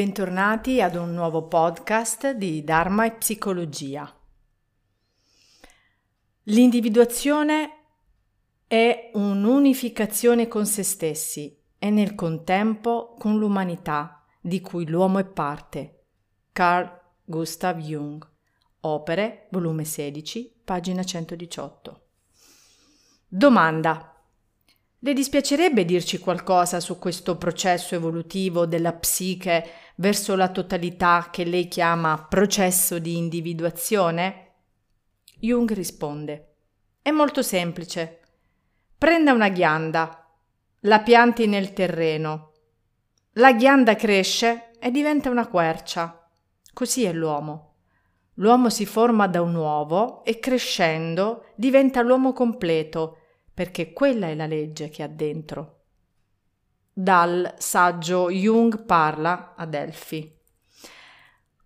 Bentornati ad un nuovo podcast di Dharma e Psicologia. L'individuazione è un'unificazione con se stessi e nel contempo con l'umanità di cui l'uomo è parte. Carl Gustav Jung. Opere, volume 16, pagina 118. Domanda. Le dispiacerebbe dirci qualcosa su questo processo evolutivo della psiche verso la totalità che lei chiama processo di individuazione? Jung risponde: È molto semplice. Prenda una ghianda, la pianti nel terreno. La ghianda cresce e diventa una quercia. Così è l'uomo. L'uomo si forma da un uovo e crescendo diventa l'uomo completo perché quella è la legge che ha dentro. Dal saggio Jung parla a Delphi.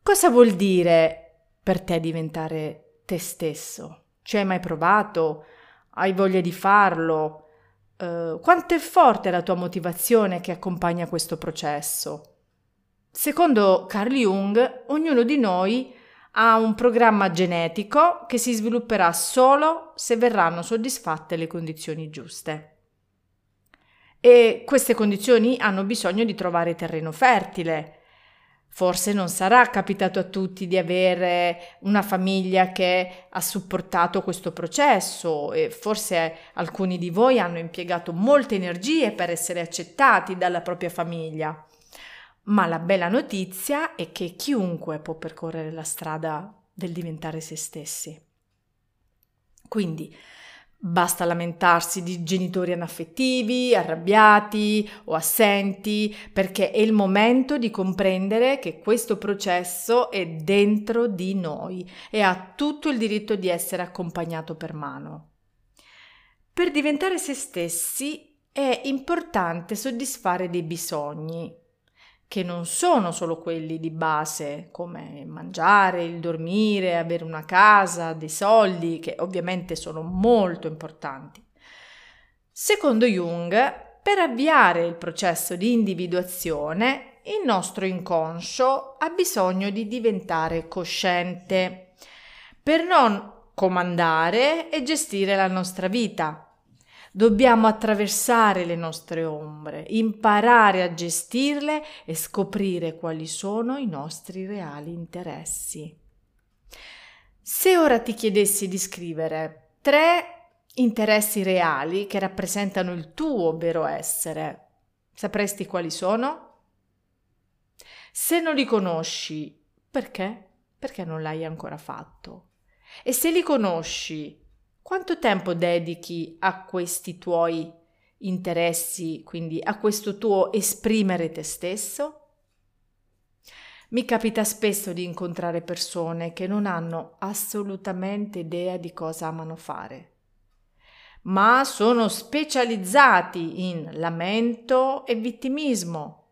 Cosa vuol dire per te diventare te stesso? Ci hai mai provato? Hai voglia di farlo? Uh, quanto è forte la tua motivazione che accompagna questo processo? Secondo Carl Jung, ognuno di noi ha un programma genetico che si svilupperà solo se verranno soddisfatte le condizioni giuste. E queste condizioni hanno bisogno di trovare terreno fertile. Forse non sarà capitato a tutti di avere una famiglia che ha supportato questo processo e forse alcuni di voi hanno impiegato molte energie per essere accettati dalla propria famiglia. Ma la bella notizia è che chiunque può percorrere la strada del diventare se stessi. Quindi basta lamentarsi di genitori anaffettivi, arrabbiati o assenti, perché è il momento di comprendere che questo processo è dentro di noi e ha tutto il diritto di essere accompagnato per mano. Per diventare se stessi è importante soddisfare dei bisogni, che non sono solo quelli di base, come mangiare, il dormire, avere una casa, dei soldi, che ovviamente sono molto importanti. Secondo Jung, per avviare il processo di individuazione, il nostro inconscio ha bisogno di diventare cosciente per non comandare e gestire la nostra vita, Dobbiamo attraversare le nostre ombre, imparare a gestirle e scoprire quali sono i nostri reali interessi. Se ora ti chiedessi di scrivere tre interessi reali che rappresentano il tuo vero essere, sapresti quali sono? Se non li conosci, perché? Perché non l'hai ancora fatto. E se li conosci, quanto tempo dedichi a questi tuoi interessi, quindi a questo tuo esprimere te stesso? Mi capita spesso di incontrare persone che non hanno assolutamente idea di cosa amano fare, ma sono specializzati in lamento e vittimismo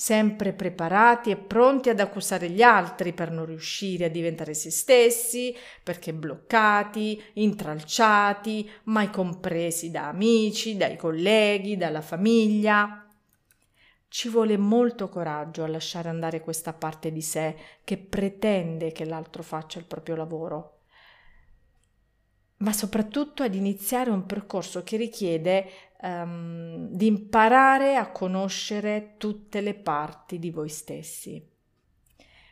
sempre preparati e pronti ad accusare gli altri per non riuscire a diventare se stessi, perché bloccati, intralciati, mai compresi da amici, dai colleghi, dalla famiglia. Ci vuole molto coraggio a lasciare andare questa parte di sé che pretende che l'altro faccia il proprio lavoro ma soprattutto ad iniziare un percorso che richiede um, di imparare a conoscere tutte le parti di voi stessi.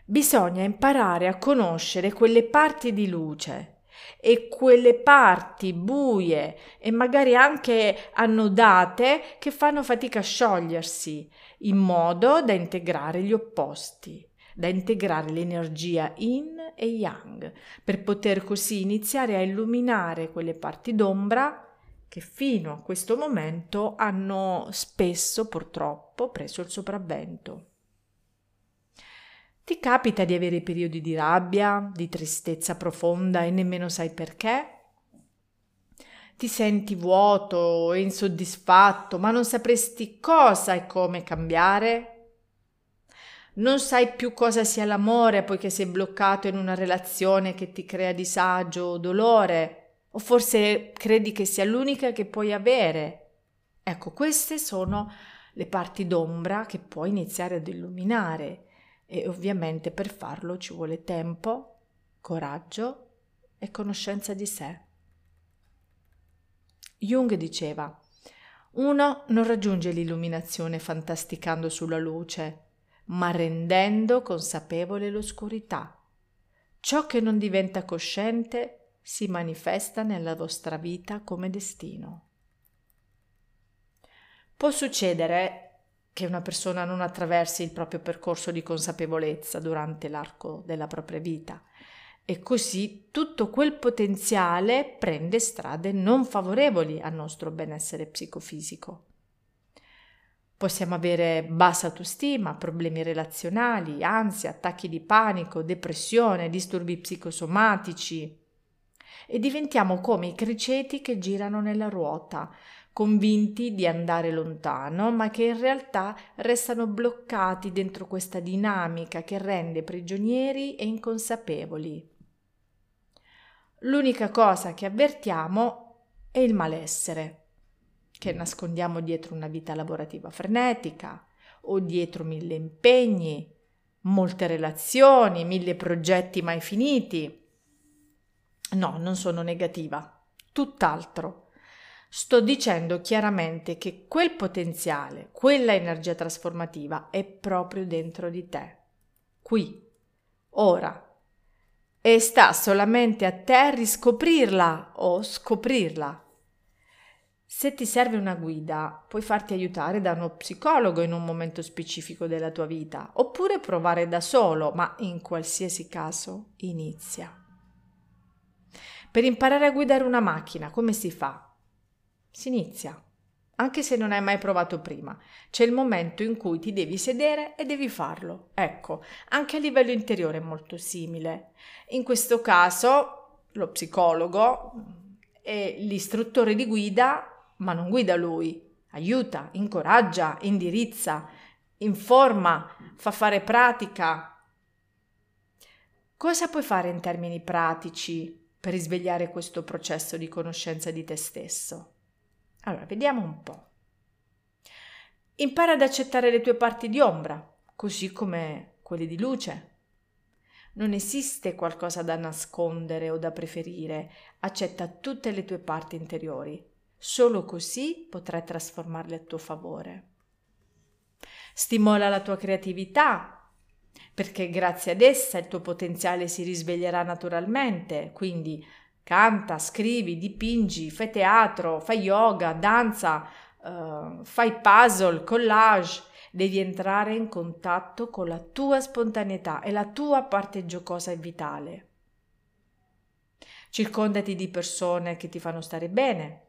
Bisogna imparare a conoscere quelle parti di luce e quelle parti buie e magari anche annodate che fanno fatica a sciogliersi, in modo da integrare gli opposti da integrare l'energia yin e yang, per poter così iniziare a illuminare quelle parti d'ombra che fino a questo momento hanno spesso purtroppo preso il sopravvento. Ti capita di avere periodi di rabbia, di tristezza profonda e nemmeno sai perché? Ti senti vuoto e insoddisfatto, ma non sapresti cosa e come cambiare? Non sai più cosa sia l'amore poiché sei bloccato in una relazione che ti crea disagio o dolore, o forse credi che sia l'unica che puoi avere. Ecco, queste sono le parti d'ombra che puoi iniziare ad illuminare e ovviamente per farlo ci vuole tempo, coraggio e conoscenza di sé. Jung diceva, uno non raggiunge l'illuminazione fantasticando sulla luce, ma rendendo consapevole l'oscurità. Ciò che non diventa cosciente si manifesta nella vostra vita come destino. Può succedere che una persona non attraversi il proprio percorso di consapevolezza durante l'arco della propria vita e così tutto quel potenziale prende strade non favorevoli al nostro benessere psicofisico. Possiamo avere bassa autostima, problemi relazionali, ansia, attacchi di panico, depressione, disturbi psicosomatici e diventiamo come i criceti che girano nella ruota, convinti di andare lontano, ma che in realtà restano bloccati dentro questa dinamica che rende prigionieri e inconsapevoli. L'unica cosa che avvertiamo è il malessere, che nascondiamo dietro una vita lavorativa frenetica o dietro mille impegni, molte relazioni, mille progetti mai finiti. No, non sono negativa, tutt'altro Sto dicendo chiaramente che quel potenziale, quella energia trasformativa è proprio dentro di te, qui, ora, e sta solamente a te riscoprirla o scoprirla. Se ti serve una guida, puoi farti aiutare da uno psicologo in un momento specifico della tua vita, oppure provare da solo, ma in qualsiasi caso inizia. Per imparare a guidare una macchina, come si fa? Si inizia. Anche se non hai mai provato prima, c'è il momento in cui ti devi sedere e devi farlo. Ecco, anche a livello interiore è molto simile. In questo caso, lo psicologo è l'istruttore di guida, ma non guida lui, aiuta, incoraggia, indirizza, informa, fa fare pratica. Cosa puoi fare in termini pratici per risvegliare questo processo di conoscenza di te stesso? Allora, vediamo un po'. Impara ad accettare le tue parti di ombra, così come quelle di luce. Non esiste qualcosa da nascondere o da preferire, accetta tutte le tue parti interiori. Solo così potrai trasformarle a tuo favore. Stimola la tua creatività, perché grazie ad essa il tuo potenziale si risveglierà naturalmente, quindi Canta, scrivi, dipingi, fai teatro, fai yoga, danza, uh, fai puzzle, collage. Devi entrare in contatto con la tua spontaneità e la tua parte giocosa e vitale. Circondati di persone che ti fanno stare bene,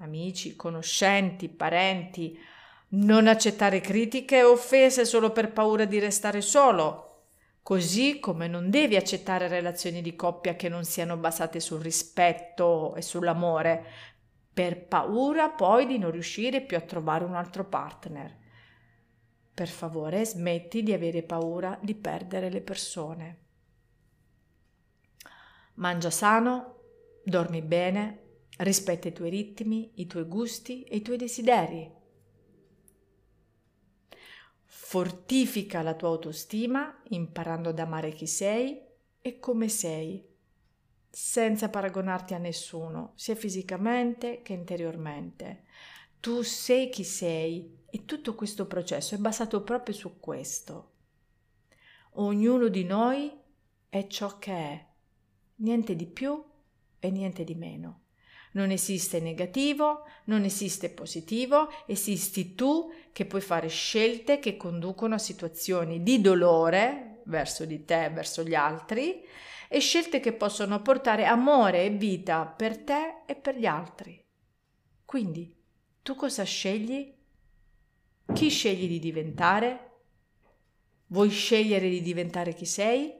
amici, conoscenti, parenti. Non accettare critiche e offese solo per paura di restare solo Così come non devi accettare relazioni di coppia che non siano basate sul rispetto e sull'amore, per paura poi di non riuscire più a trovare un altro partner. Per favore, smetti di avere paura di perdere le persone. Mangia sano, dormi bene, rispetta i tuoi ritmi, i tuoi gusti e i tuoi desideri fortifica la tua autostima imparando ad amare chi sei e come sei, senza paragonarti a nessuno, sia fisicamente che interiormente. Tu sei chi sei e tutto questo processo è basato proprio su questo. Ognuno di noi è ciò che è, niente di più e niente di meno. Non esiste negativo, non esiste positivo, esisti tu che puoi fare scelte che conducono a situazioni di dolore verso di te, verso gli altri, e scelte che possono portare amore e vita per te e per gli altri. Quindi, tu cosa scegli? Chi scegli di diventare? Vuoi scegliere di diventare chi sei?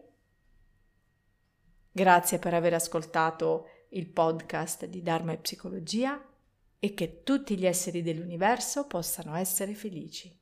Grazie per aver ascoltato il podcast di Dharma e Psicologia e che tutti gli esseri dell'universo possano essere felici.